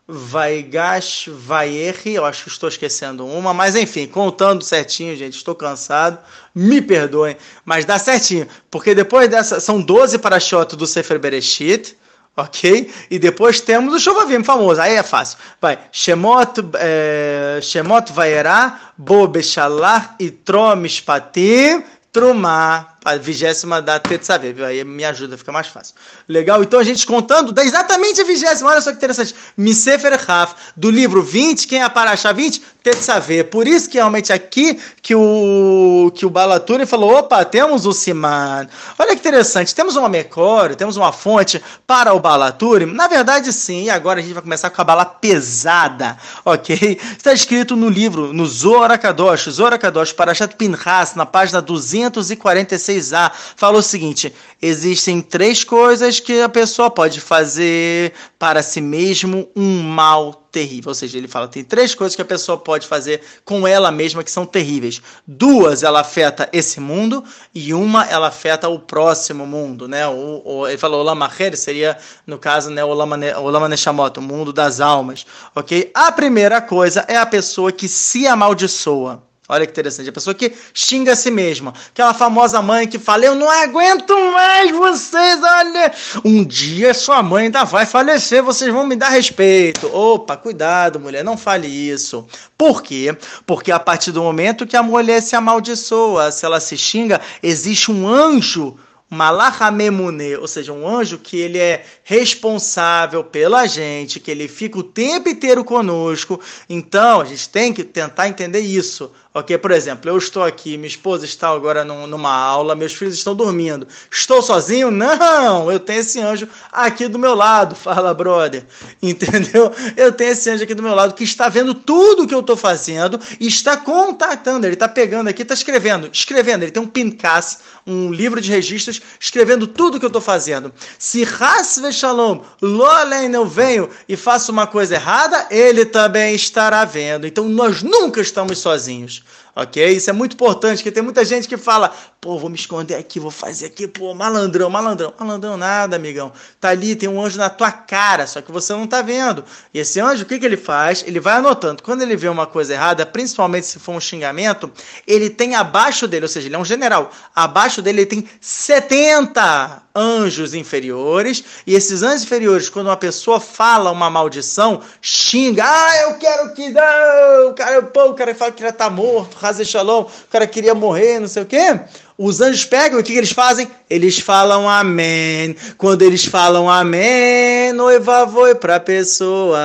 Vaigash Vaierri, eu acho que estou esquecendo uma, mas enfim, contando certinho, gente, estou cansado, me perdoem, mas dá certinho, porque depois dessa, são 12 parachotos do Sefer Bereshit, ok? E depois temos o Shovavim famoso, aí é fácil. Vai, Shemot, é, Shemot Vaierá, Bo Beshalar, Itro Mishpatim, Trumá, a vigésima da Tetzaveh, viu? Aí me ajuda, fica mais fácil. Legal? Então a gente contando da exatamente a vigésima, olha só que interessante. Misefer Raf, do livro 20, quem é a Paraxá 20? Tetzaveh. Por isso que realmente aqui que o, que o Balaturi falou, opa, temos o Siman. Olha que interessante, temos uma Mecório, temos uma fonte para o Balaturi. Na verdade, sim, agora a gente vai começar com a bala pesada, ok? Está escrito no livro, no Zorakadosh, Zorakadosh, Parashat Pinhas, na página 246 6a, fala o seguinte: existem três coisas que a pessoa pode fazer para si mesmo um mal terrível. Ou seja, ele fala tem três coisas que a pessoa pode fazer com ela mesma que são terríveis. Duas ela afeta esse mundo e uma ela afeta o próximo mundo, né? O, o ele falou Olamacher seria no caso, né, Olama Neshamot, o mundo das almas, OK? A primeira coisa é a pessoa que se amaldiçoa. Olha que interessante. A pessoa que xinga a si mesma. Aquela famosa mãe que fala: Eu não aguento mais vocês, olha. Um dia sua mãe ainda vai falecer, vocês vão me dar respeito. Opa, cuidado, mulher, não fale isso. Por quê? Porque a partir do momento que a mulher se amaldiçoa, se ela se xinga, existe um anjo Malahamemune, ou seja, um anjo que ele é responsável pela gente, que ele fica o tempo inteiro conosco. Então, a gente tem que tentar entender isso. Ok, por exemplo, eu estou aqui, minha esposa está agora num, numa aula, meus filhos estão dormindo. Estou sozinho? Não, eu tenho esse anjo aqui do meu lado. Fala, brother. Entendeu? Eu tenho esse anjo aqui do meu lado que está vendo tudo que eu estou fazendo e está contatando. Ele está pegando aqui, está escrevendo, escrevendo. Ele tem um pincas, um livro de registros, escrevendo tudo que eu estou fazendo. Se Hasve Shalom, Lolen eu venho e faço uma coisa errada, ele também estará vendo. Então nós nunca estamos sozinhos ok? Isso é muito importante, porque tem muita gente que fala, pô, vou me esconder aqui, vou fazer aqui, pô, malandrão, malandrão. Malandrão nada, amigão. Tá ali, tem um anjo na tua cara, só que você não tá vendo. E esse anjo, o que, que ele faz? Ele vai anotando. Quando ele vê uma coisa errada, principalmente se for um xingamento, ele tem abaixo dele, ou seja, ele é um general, abaixo dele ele tem 70 anjos inferiores, e esses anjos inferiores, quando uma pessoa fala uma maldição, xinga, ah, eu quero que não, o cara, pô, o cara fala que ele tá morto, Haze Shalom, o cara queria morrer, não sei o quê. Os anjos pegam e o que, eles fazem? Eles falam amém. Quando eles falam amém, noiva foi para a pessoa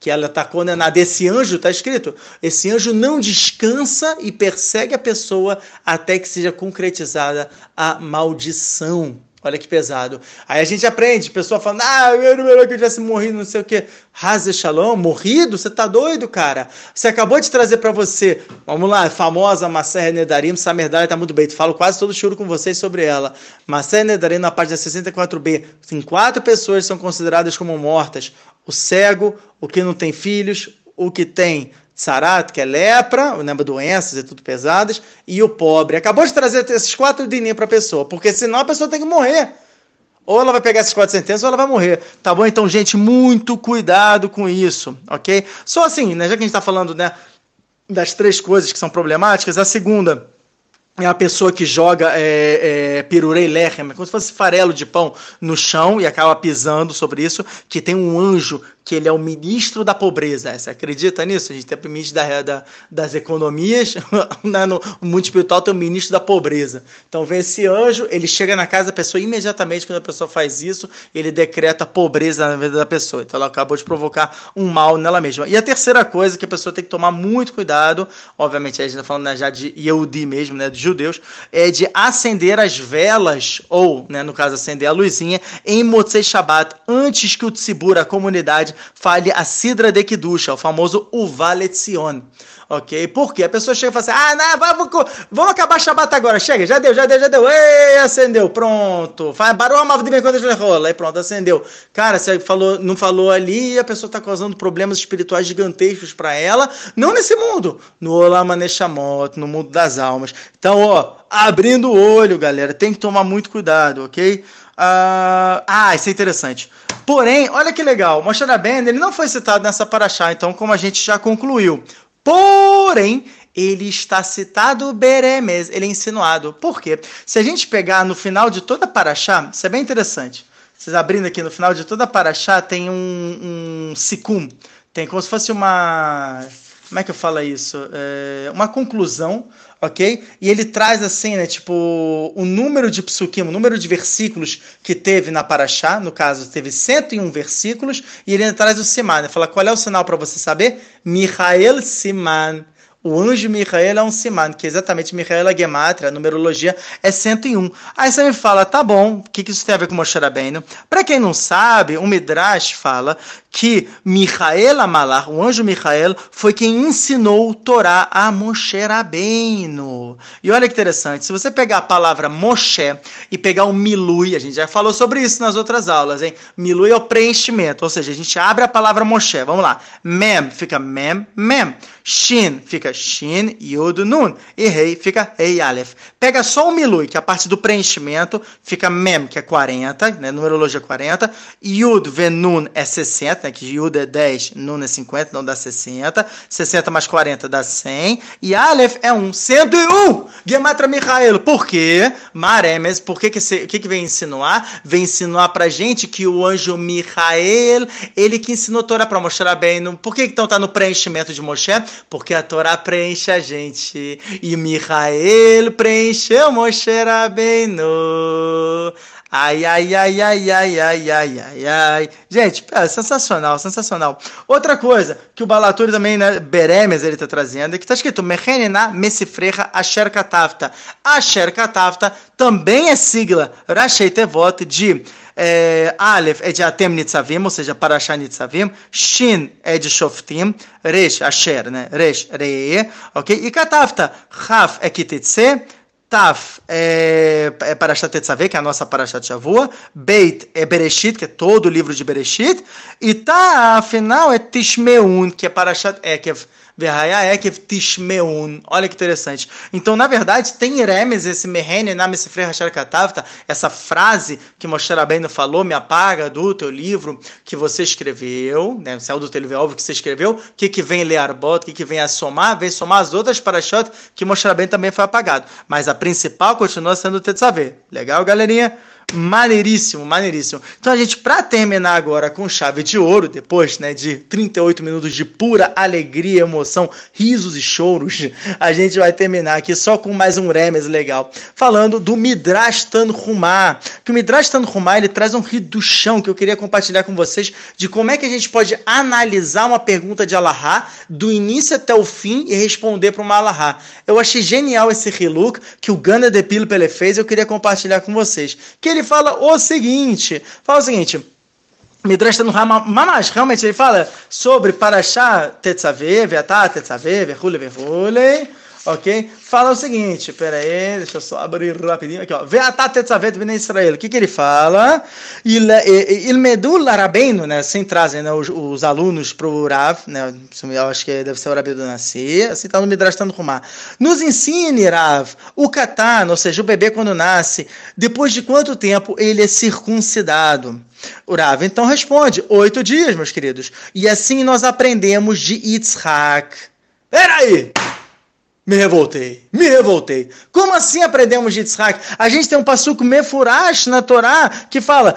que ela está condenada. Esse anjo, está escrito, esse anjo não descansa e persegue a pessoa até que seja concretizada a maldição. Olha que pesado. Aí a gente aprende, pessoa falando, ah, eu não melhor que eu tivesse morrido, não sei o quê. Raze Shalom, morrido? Você tá doido, cara? Você acabou de trazer para você, vamos lá, famosa Maser Nedarim, Samerdalha tá muito bem. Falo quase todo choro com vocês sobre ela. Maser Nedarim, na página 64b, tem quatro pessoas que são consideradas como mortas. O cego, o que não tem filhos, o que tem sarat, que é lepra, lembra doenças e tudo pesadas, e o pobre. Acabou de trazer esses quatro dininhos para a pessoa, porque senão a pessoa tem que morrer. Ou ela vai pegar essas quatro sentenças ou ela vai morrer. Tá bom? Então, gente, muito cuidado com isso, ok? Só assim, né, já que a gente está falando né, das três coisas que são problemáticas, a segunda é a pessoa que joga é, é, pirurei lechem, como se fosse farelo de pão no chão e acaba pisando sobre isso, que tem um anjo que ele é o ministro da pobreza. Você acredita nisso? A gente tem o ministro da, da, das economias, né? no mundo espiritual tem o ministro da pobreza. Então vem esse anjo, ele chega na casa da pessoa imediatamente quando a pessoa faz isso, ele decreta pobreza na vida da pessoa. Então ela acabou de provocar um mal nela mesma. E a terceira coisa que a pessoa tem que tomar muito cuidado, obviamente a gente está falando né, já de Yehudi mesmo, né, de judeus, é de acender as velas, ou, né, no caso, acender a luzinha, em Motzei Shabbat, antes que o tzibur, a comunidade, fale a Sidra de Kidusha, o famoso Uvaletzion. Ok? Porque a pessoa chega e fala assim: ah, não, vamos, vamos acabar Shabbat agora. Chega, já deu, já deu, já deu. Ei, acendeu, pronto. Barou a de quando ele rola. Aí pronto, acendeu. Cara, você falou, não falou ali a pessoa está causando problemas espirituais gigantescos para ela. Não nesse mundo, no Olamaneshamot, no mundo das almas. Então, ó, abrindo o olho, galera, tem que tomar muito cuidado, ok? Uh, ah, isso é interessante. Porém, olha que legal, Moshe Rabbeinu, ele não foi citado nessa paraxá, então como a gente já concluiu. Porém, ele está citado Beremes, ele é insinuado. Por quê? Se a gente pegar no final de toda paraxá, isso é bem interessante. Vocês abrindo aqui no final de toda paraxá tem um, um sicum, tem como se fosse uma como é que eu falo isso? É uma conclusão, ok? E ele traz assim, né, tipo, o número de psukim, o número de versículos que teve na Paraxá, no caso, teve 101 versículos, e ele traz o Siman, ele fala, qual é o sinal para você saber? Michael Siman. O anjo Michael é um siman, que é exatamente Michael a Gematria, a numerologia é 101. Aí você me fala, tá bom, o que, que isso tem a ver com Moshe Rabbeinu? Para quem não sabe, o Midrash fala que Michael Amalar, o anjo Michael, foi quem ensinou o Torá a Moshe Rabbeinu. E olha que interessante, se você pegar a palavra Moshe e pegar o Milui, a gente já falou sobre isso nas outras aulas, hein? Milui é o preenchimento, ou seja, a gente abre a palavra Moshe, vamos lá. Mem fica Mem, Mem. Shin fica Shin, Yud, Nun. E Rei fica Rei, Aleph. Pega só o Milui, que é a parte do preenchimento, fica Mem, que é 40, né? Numerologia 40. Yud, Venun é 60, né? Que Yud é 10, Nun é 50, não dá 60. 60 mais 40 dá 100. E Aleph é 1, 101! Gematra Michael. Por quê? Maremes, por que que, se, que que vem insinuar? Vem insinuar pra gente que o anjo Michael, ele que ensinou Torá pra mostrar bem. Por que então tá no preenchimento de Moshe? Porque a Torá preenche a gente. E Michael preencheu Moshe Rabbeinu. Ai, ai, ai, ai, ai, ai, ai, ai, ai. Gente, é sensacional, sensacional. Outra coisa que o Balaturi também, né, Beremes, ele tá trazendo, é que tá escrito Mechenina Messifrecha Asher Katavta. Asher Katavta também é sigla Rashei Tevot de é, Aleph é de Atem Nitzavim, ou seja, Parashah Nitzavim. Shin é de Shoftim. Resh, Asher, né? Resh, Ree. Ok? E Katavta, Chaf é Kititse. Taf é, é Parashat Tetzaveh, que é a nossa Parashat Shavua. Beit é Bereshit, que é todo o livro de Bereshit. E tá, afinal, é Tishmeun, que é Parashat Ekev. Ekev Tishmeun. Olha que interessante. Então, na verdade, tem Iremes, esse Mehene, na Mesifrei Hashar Katavta, essa frase que Moshe Rabbeinu falou, me apaga do teu livro que você escreveu, né? Saiu do teu livro, é que você escreveu. O que, que vem Learbot, o que, que vem a somar? Vem somar as outras parashot que Moshe Rabbeinu também foi apagado. Mas a principal continua sendo o Tetzaveh. Legal, galerinha? Maneiríssimo, maneiríssimo. Então a gente, para terminar agora com chave de ouro, depois né, de 38 minutos de pura alegria, emoção, risos e choros, a gente vai terminar aqui só com mais um remes legal, falando do Midrash Tanhumá. Que o Midrash Tanhumá, ele traz um rio do chão que eu queria compartilhar com vocês de como é que a gente pode analisar uma pergunta de Alahá do início até o fim e responder para uma Alahá. Eu achei genial esse Hiluk que o Gana de Pilpele fez, eu queria compartilhar com vocês. Que ele fala o seguinte: fala o seguinte. Midrash no Mamash, realmente ele fala sobre Parashá Tetzaveh, Veatá Tetzaveh, Verhule Verhule, ok? Fala o seguinte, pera aí, deixa eu só abrir rapidinho aqui, ó. Veatá Tetzavet Bnei Israel, o que que ele fala? Il Medul Arabeino, né, assim trazem né, os, os alunos para o Rav, né, eu acho que deve ser o Rabi do Nasci, assim tá no Midrash Tanhumá. Nos ensine, Rav, o Katan, ou seja, o bebê quando nasce, depois de quanto tempo ele é circuncidado? O Rav então responde: oito dias, meus queridos. E assim nós aprendemos de Yitzhak. Peraí! Me revoltei, me revoltei. Como assim aprendemos de Yitzhak? A gente tem um passuco mefurash na Torá que fala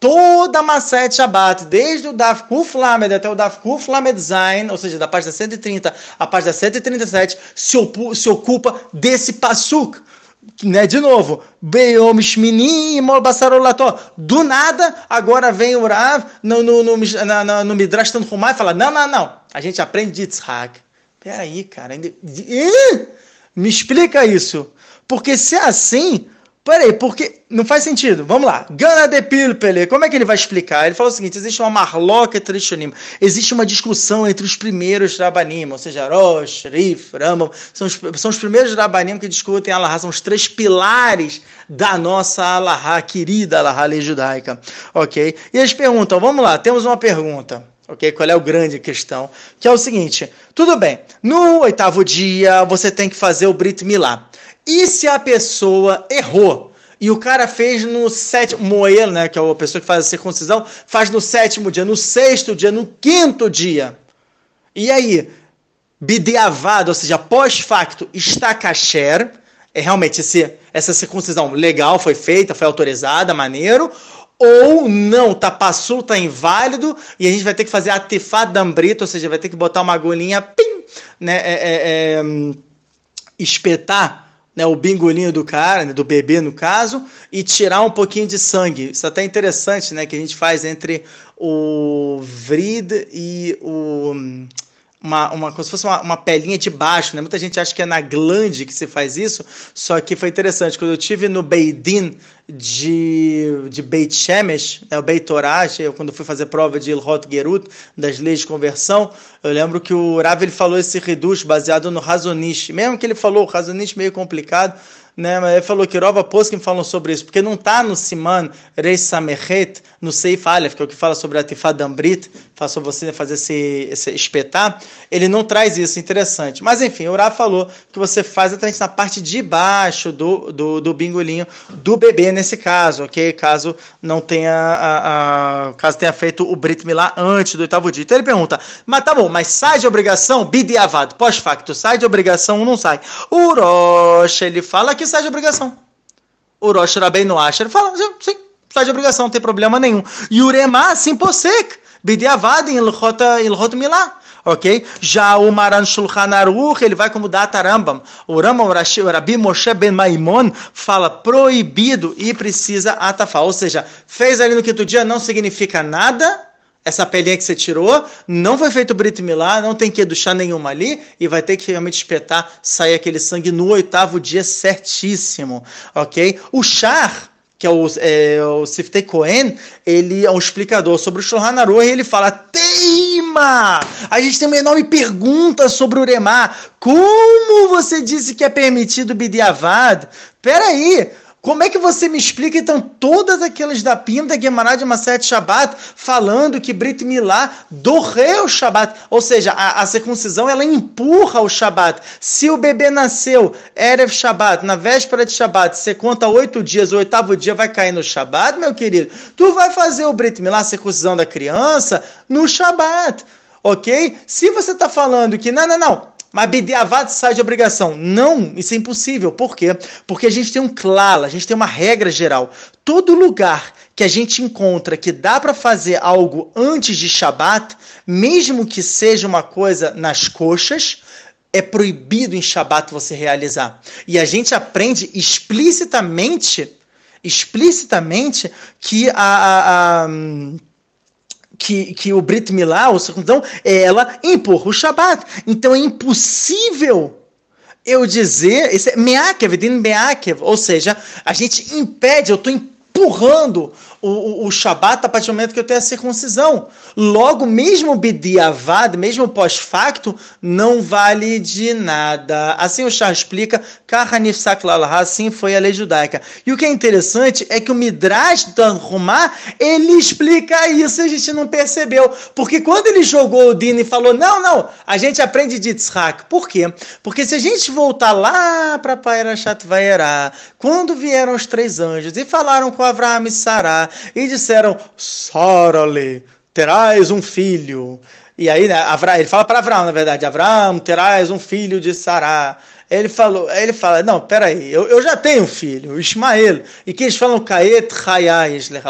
toda Maset Shabbat, desde o Daf Kuf Lamed até o Daf Kuf Lamed Zain, ou seja, da página 130 à página 137, se, se ocupa desse passuco né, de novo. Do nada, agora vem o Rav no, no, no, no, no Midrash e fala: não, não, não, a gente aprende de Yitzhak. Peraí, cara, me explica isso. Porque se é assim, Peraí, porque não faz sentido. Vamos lá. Gana de Pilpele, como é que ele vai explicar? Ele fala o seguinte: existe uma marloca trishonim, existe uma discussão entre os primeiros rabanim, ou seja, Rosh, Rif, Rambam, são os, são os primeiros rabanim que discutem Alahá, são os três pilares da nossa Alahá, querida Alahá lei judaica. Ok? E eles perguntam: vamos lá, temos uma pergunta. Ok? Qual é a grande questão? Que é o seguinte: tudo bem, no oitavo dia você tem que fazer o Brit Milá. E se a pessoa errou? E o cara fez no sétimo, Moel, né, que é a pessoa que faz a circuncisão, faz no sétimo dia, no sexto dia, no quinto dia. E aí, bideavado, ou seja, pós-facto, está kasher, é realmente esse, essa circuncisão legal, foi feita, foi autorizada, maneiro, ou não, tá passou, tá inválido, e a gente vai ter que fazer a tefadambrita, ou seja, vai ter que botar uma agulhinha, pim, né, é, é, é, espetar né, o bingolinho do cara, né, do bebê no caso, e tirar um pouquinho de sangue. Isso é até interessante, né, que a gente faz entre o vrid e o uma, uma como se fosse uma, uma pelinha de baixo, né? Muita gente acha que é na glande que se faz isso, só que foi interessante. Quando eu tive no Beidin de, de Beit Shemesh, né, o Beit Torah, eu, quando fui fazer prova de Ilhot Gerut, das leis de conversão, eu lembro que o Rav ele falou esse reduz baseado no Razonish. Mesmo que ele falou o Razonish meio complicado, né? Mas ele falou que Rova Poskim falam sobre isso, porque não está no Siman Reis Samechet, no Seif Aleph, que é o que fala sobre a Tifadambrit, sobre você fazer esse, esse espetar, ele não traz isso, interessante. Mas enfim, o falou que você faz exatamente na parte de baixo do, do, do bingolinho do bebê nesse caso, ok? Caso não tenha, a, a, caso tenha feito o Brit Milá antes do oitavo dia. Então ele pergunta, mas tá bom, mas sai de obrigação, bidiavado, pós-facto, sai de obrigação ou não sai? O Rocha, ele fala que sai de obrigação. O Rosh Rabbeinu Asher fala, sim, sai de obrigação, não tem problema nenhum. E o sim, posek, bidiavad em Ilhot Milá. Ok? Já o Maran Shulchan Aruch, ele vai como data Rambam. O Rambam, Rabi Moshe Ben Maimon, fala proibido e precisa atafar. Ou seja, fez ali no quinto dia não significa nada, essa pelinha que você tirou, não foi feito Brit Milá, não tem que educhar nenhuma ali, e vai ter que realmente espetar, sair aquele sangue no oitavo dia certíssimo, ok? O char, que é o, é, o Siftei Cohen, ele é um explicador sobre o Shulchan Aruch, e ele fala, teima! A gente tem uma enorme pergunta sobre o Uremá. Como você disse que é permitido Bidiavad? Peraí, como é que você me explica então todas aquelas da Pinta Gemara de Maset Shabbat falando que Brit Milá dorreu o Shabbat? Ou seja, a, a, circuncisão ela empurra o Shabbat. Se o bebê nasceu Erev Shabbat, na véspera de Shabbat, você conta oito dias, o oitavo dia vai cair no Shabbat, meu querido. Tu vai fazer o Brit Milá, a circuncisão da criança, no Shabbat. Ok? Se você está falando que não, não, não mas Bidiavad sai de obrigação. Não, isso é impossível. Por quê? Porque a gente tem um claro, a gente tem uma regra geral. Todo lugar que a gente encontra que dá para fazer algo antes de Shabat, mesmo que seja uma coisa nas coxas, é proibido em Shabat você realizar. E a gente aprende explicitamente, explicitamente que a, a, a que, que o Brit Milá, ou circuncisão, ela empurra o Shabat. Então é impossível eu dizer, isso é meakev, din meakev, ou seja, a gente impede, eu estou empurrando o, o, Shabat a partir do momento que eu tenho a circuncisão. Logo, mesmo Bidiavad, mesmo pós-facto, não vale de nada. Assim o Shah explica, assim foi a lei judaica. E o que é interessante é que o Midrash Tanhumá, ele explica isso e a gente não percebeu. Porque quando ele jogou o Dino e falou, não, não, a gente aprende de Yitzhak. Por quê? Porque se a gente voltar lá para Pairashat Vaerá, quando vieram os três anjos e falaram com Avraham e E disseram: Sorale, terás um filho. E aí, né, ele fala para Abraão, na verdade: Abraão, terás um filho de Sará. Ele falou, ele fala, não, peraí, eu, eu já tenho um filho, Ismael. E que eles falam Kaet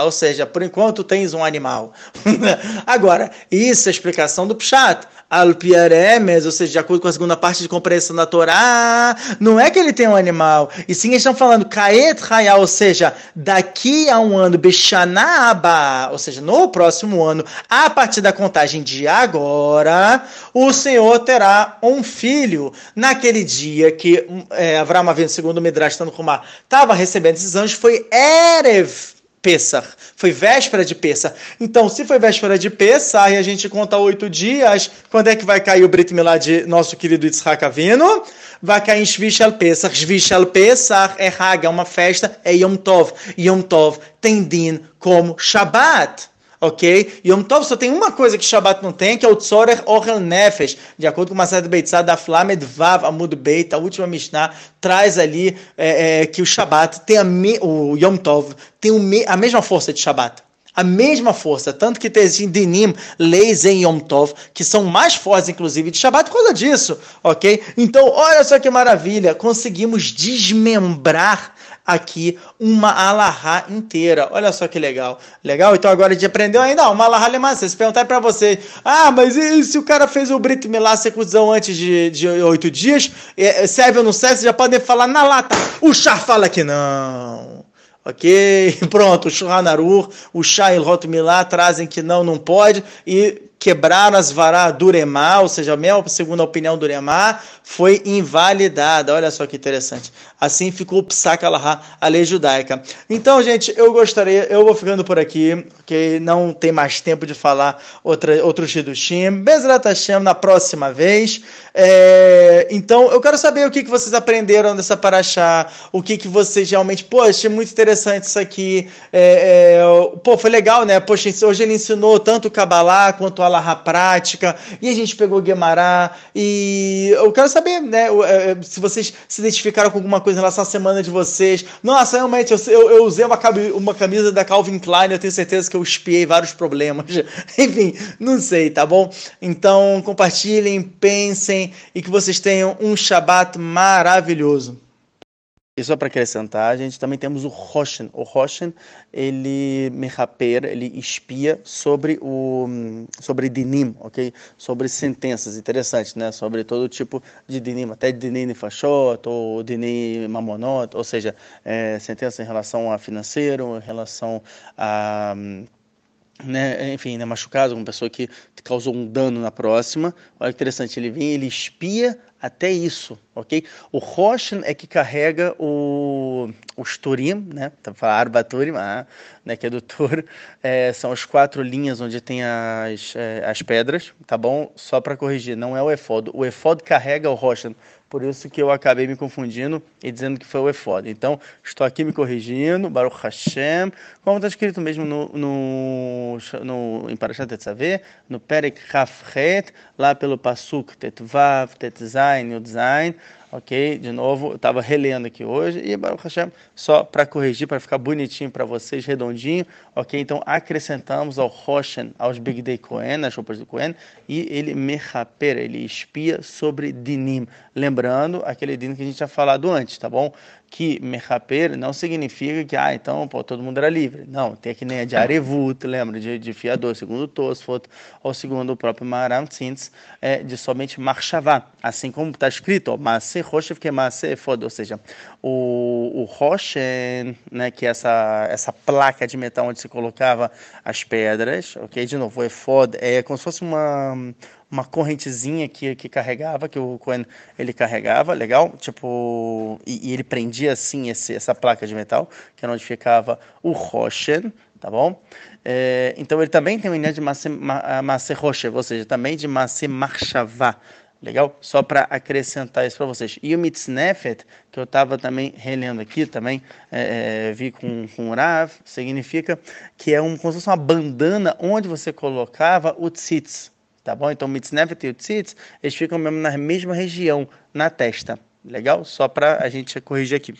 ou seja, por enquanto tens um animal. Agora, isso é a explicação do Pshat al piaremes, ou seja, de acordo com a segunda parte de compreensão da Torá, não é que ele tem um animal, e sim eles estão falando kaet ou seja, daqui a um ano, bechanaba, ou seja, no próximo ano, a partir da contagem de agora, o Senhor terá um filho. Naquele dia que é, Avram, segundo o Midrash Tanhumá, estava recebendo esses anjos, foi Erev Pessah. Foi véspera de Pessah. Então, se foi véspera de Pessah e a gente conta oito dias, quando é que vai cair o Brit Milá de nosso querido Yitzhak Avino? Vai cair em Shvishal Pesach. Shvishal Pesach é Haga, uma festa, é Yom Tov. Yom Tov tem din como Shabbat ok? Yom Tov só tem uma coisa que Shabbat não tem, que é o Tzorech Ochel Nefesh. De acordo com o Masad Beitzad da Flamed Vav Amud Beit, a última Mishnah, traz ali é, é, que o Shabbat tem a me, o Yom Tov tem me, a mesma força de Shabbat. A mesma força, tanto que tem dinim, leis em Yom Tov, que são mais fortes, inclusive, de Shabbat por causa disso, ok? Então, olha só que maravilha, conseguimos desmembrar aqui uma alahá inteira. Olha só que legal. Legal? Então agora a gente aprendeu ainda uma alahá lemassa. Se perguntar para você, ah, mas e se o cara fez o Brit Milá secusão antes de oito dias, é, serve ou não serve? Vocês já podem falar na lata. O chá fala que não. Ok? Pronto, o Shulchan o Shah e o Milá trazem que não, não pode. E quebraram as vará do ou seja, a mesma segundo a opinião do Uremá, foi invalidada. Olha só que interessante. Assim ficou o Psak a lei judaica. Então, gente, eu gostaria, eu vou ficando por aqui, porque não tem mais tempo de falar outra, outros Hidushim. Bezrat Hashem na próxima vez. É, então, eu quero saber o que, que vocês aprenderam dessa paraxá, o que, que vocês realmente, pô, achei muito interessante isso aqui. É, é, pô, foi legal, né? Poxa, hoje ele ensinou tanto o Kabbalah quanto a Alaha prática, e a gente pegou Guemará, e eu quero saber, né, é, é, se vocês se identificaram com alguma coisa à semana de vocês. Nossa, realmente, eu, eu, eu usei uma, uma camisa da Calvin Klein, eu tenho certeza que eu espiei vários problemas. Enfim, não sei, tá bom? Então, compartilhem, pensem, e que vocês tenham um Shabat maravilhoso. E só para acrescentar, a gente também temos o Roshen. O Roshen, ele mechaper, ele espia sobre o sobre dinim, ok? Sobre sentenças, interessante, né? Sobre todo tipo de dinim, até dinim fachot, ou dinim mamonot, ou seja, é, sentença em relação a financeiro, em relação a né, enfim, né, machucado, uma pessoa que causou um dano na próxima. Olha que interessante, ele vem, ele espia até isso, ok? O Roshan é que carrega o, o Sturim, né? Tá Arba Turim, ah, né? Que é do touro. É, são as quatro linhas onde tem as, é, as pedras, tá bom? Só para corrigir, não é o Efod. O Efod carrega o Roshan. Por isso que eu acabei me confundindo e dizendo que foi o Efod. Então, estou aqui me corrigindo, Baruch Hashem, como está escrito mesmo no, no, no, em Parashat Tetzaveh, no Perek Chafret, lá pelo Pasuk Tetvav, Tetzain, Yudzain, ok? De novo, eu estava relendo aqui hoje e Baruch Hashem, só para corrigir, para ficar bonitinho para vocês, redondinho, ok? Então acrescentamos ao Roshen, aos Big Day Cohen, as roupas do Cohen, e ele mechaper, ele espia sobre Dinim. Lembrando aquele Dinim que a gente tinha falado antes, tá bom? que mechaper não significa que, ah, então pô, todo mundo era livre. Não, tem que nem a de Arevut, lembra, de, de fiador, segundo Tosfot, ou segundo o próprio Maram Tzintz, é de somente marchavá. Assim como está escrito, Maase Roshev que Maase Fod, ou seja, o, o né, que é essa, essa placa de metal onde se colocava as pedras, ok? De novo, o Efod é como se fosse uma uma correntezinha que, que carregava, que o Cohen ele carregava, legal? Tipo, e, e ele prendia assim esse, essa placa de metal, que é onde ficava o Roshen, tá bom? É, então ele também tem uma ideia de Masse Roshev, ou seja, também de Masse Marchavá. Legal? Só para acrescentar isso para vocês. E o Mitznefet, que eu estava também relendo aqui, também é, é, vi com, com o Rav, significa que é um, como se fosse uma bandana onde você colocava o tzitz tá bom? Então, Mitznefet e o Tzitz, eles ficam mesmo na mesma região, na testa, legal? Só para a gente corrigir aqui.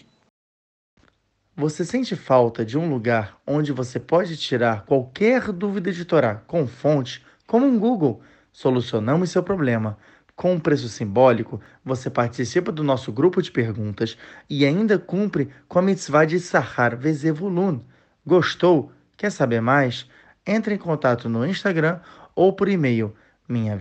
Você sente falta de um lugar onde você pode tirar qualquer dúvida de Torá com fonte, como um Google? Solucionamos seu problema. Com um preço simbólico, você participa do nosso grupo de perguntas e ainda cumpre com a mitzvah de Sahar Vezevulun. Gostou? Quer saber mais? Entre em contato no Instagram ou por e-mail minha